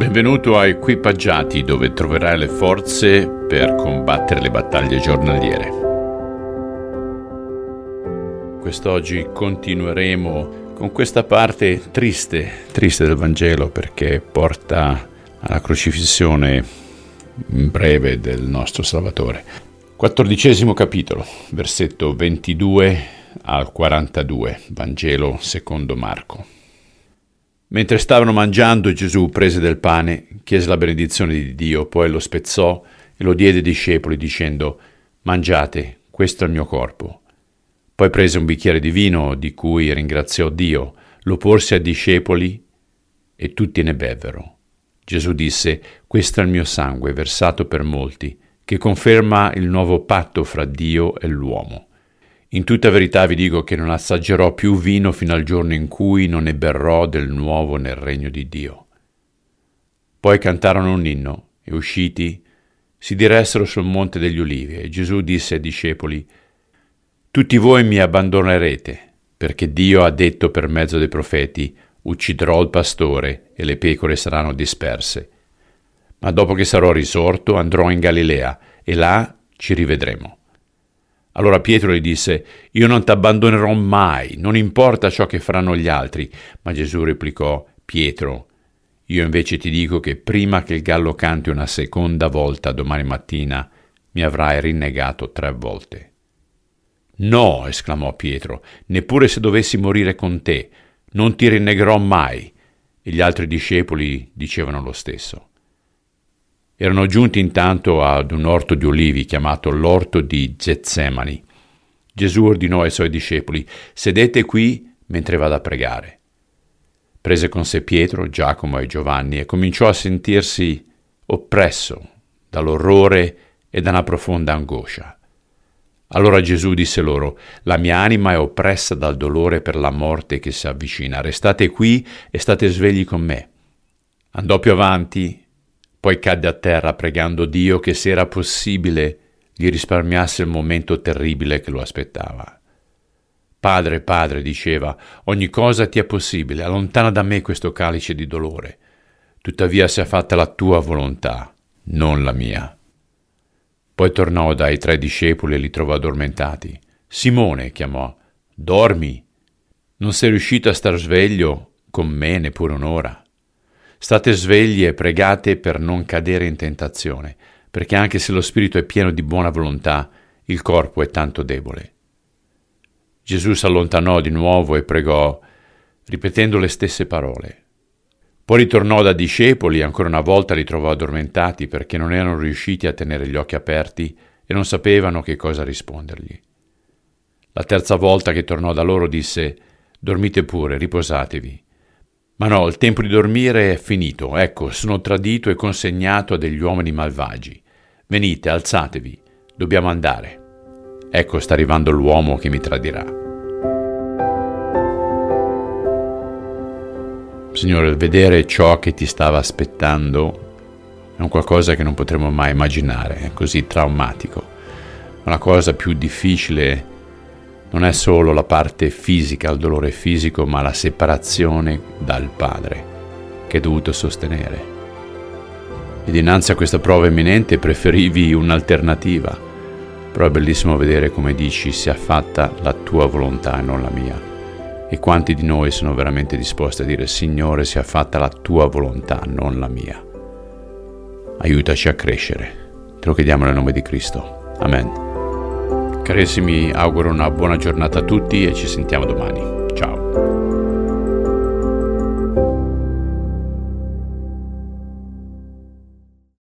Benvenuto a Equipaggiati dove troverai le forze per combattere le battaglie giornaliere. Quest'oggi continueremo con questa parte triste, triste del Vangelo perché porta alla crocifissione in breve del nostro Salvatore. Quattordicesimo capitolo, versetto 22 al 42, Vangelo secondo Marco. Mentre stavano mangiando, Gesù prese del pane, chiese la benedizione di Dio, poi lo spezzò e lo diede ai discepoli dicendo, Mangiate, questo è il mio corpo. Poi prese un bicchiere di vino di cui ringraziò Dio, lo porse ai discepoli e tutti ne bevvero. Gesù disse, Questo è il mio sangue versato per molti, che conferma il nuovo patto fra Dio e l'uomo. In tutta verità vi dico che non assaggerò più vino fino al giorno in cui non ne berrò del nuovo nel regno di Dio. Poi cantarono un inno e usciti si diressero sul monte degli ulivi e Gesù disse ai discepoli, Tutti voi mi abbandonerete, perché Dio ha detto per mezzo dei profeti, ucciderò il pastore e le pecore saranno disperse. Ma dopo che sarò risorto andrò in Galilea e là ci rivedremo. Allora Pietro gli disse, Io non ti abbandonerò mai, non importa ciò che faranno gli altri. Ma Gesù replicò, Pietro, io invece ti dico che prima che il gallo canti una seconda volta domani mattina, mi avrai rinnegato tre volte. No, esclamò Pietro, neppure se dovessi morire con te, non ti rinnegherò mai. E gli altri discepoli dicevano lo stesso. Erano giunti intanto ad un orto di olivi chiamato l'orto di Getsemani. Gesù ordinò ai suoi discepoli, sedete qui mentre vado a pregare. Prese con sé Pietro, Giacomo e Giovanni e cominciò a sentirsi oppresso dall'orrore e da una profonda angoscia. Allora Gesù disse loro, La mia anima è oppressa dal dolore per la morte che si avvicina, restate qui e state svegli con me. Andò più avanti poi cadde a terra pregando Dio che se era possibile gli risparmiasse il momento terribile che lo aspettava. Padre, padre, diceva, ogni cosa ti è possibile, allontana da me questo calice di dolore. Tuttavia sia fatta la tua volontà, non la mia. Poi tornò dai tre discepoli e li trovò addormentati. Simone chiamò, dormi? Non sei riuscito a star sveglio con me neppure un'ora? State svegli e pregate per non cadere in tentazione, perché anche se lo spirito è pieno di buona volontà, il corpo è tanto debole. Gesù s'allontanò di nuovo e pregò, ripetendo le stesse parole. Poi ritornò da discepoli e ancora una volta li trovò addormentati perché non erano riusciti a tenere gli occhi aperti e non sapevano che cosa rispondergli. La terza volta che tornò da loro disse, Dormite pure, riposatevi. Ma no, il tempo di dormire è finito, ecco, sono tradito e consegnato a degli uomini malvagi. Venite, alzatevi, dobbiamo andare. Ecco sta arrivando l'uomo che mi tradirà. Signore, vedere ciò che ti stava aspettando è un qualcosa che non potremo mai immaginare, è così traumatico. Ma la cosa più difficile non è solo la parte fisica, il dolore fisico, ma la separazione dal Padre che hai dovuto sostenere. E dinanzi a questa prova imminente preferivi un'alternativa, però è bellissimo vedere come dici sia fatta la tua volontà e non la mia. E quanti di noi sono veramente disposti a dire Signore sia fatta la tua volontà, non la mia. Aiutaci a crescere. Te lo chiediamo nel nome di Cristo. Amen. Carissimi, auguro una buona giornata a tutti e ci sentiamo domani.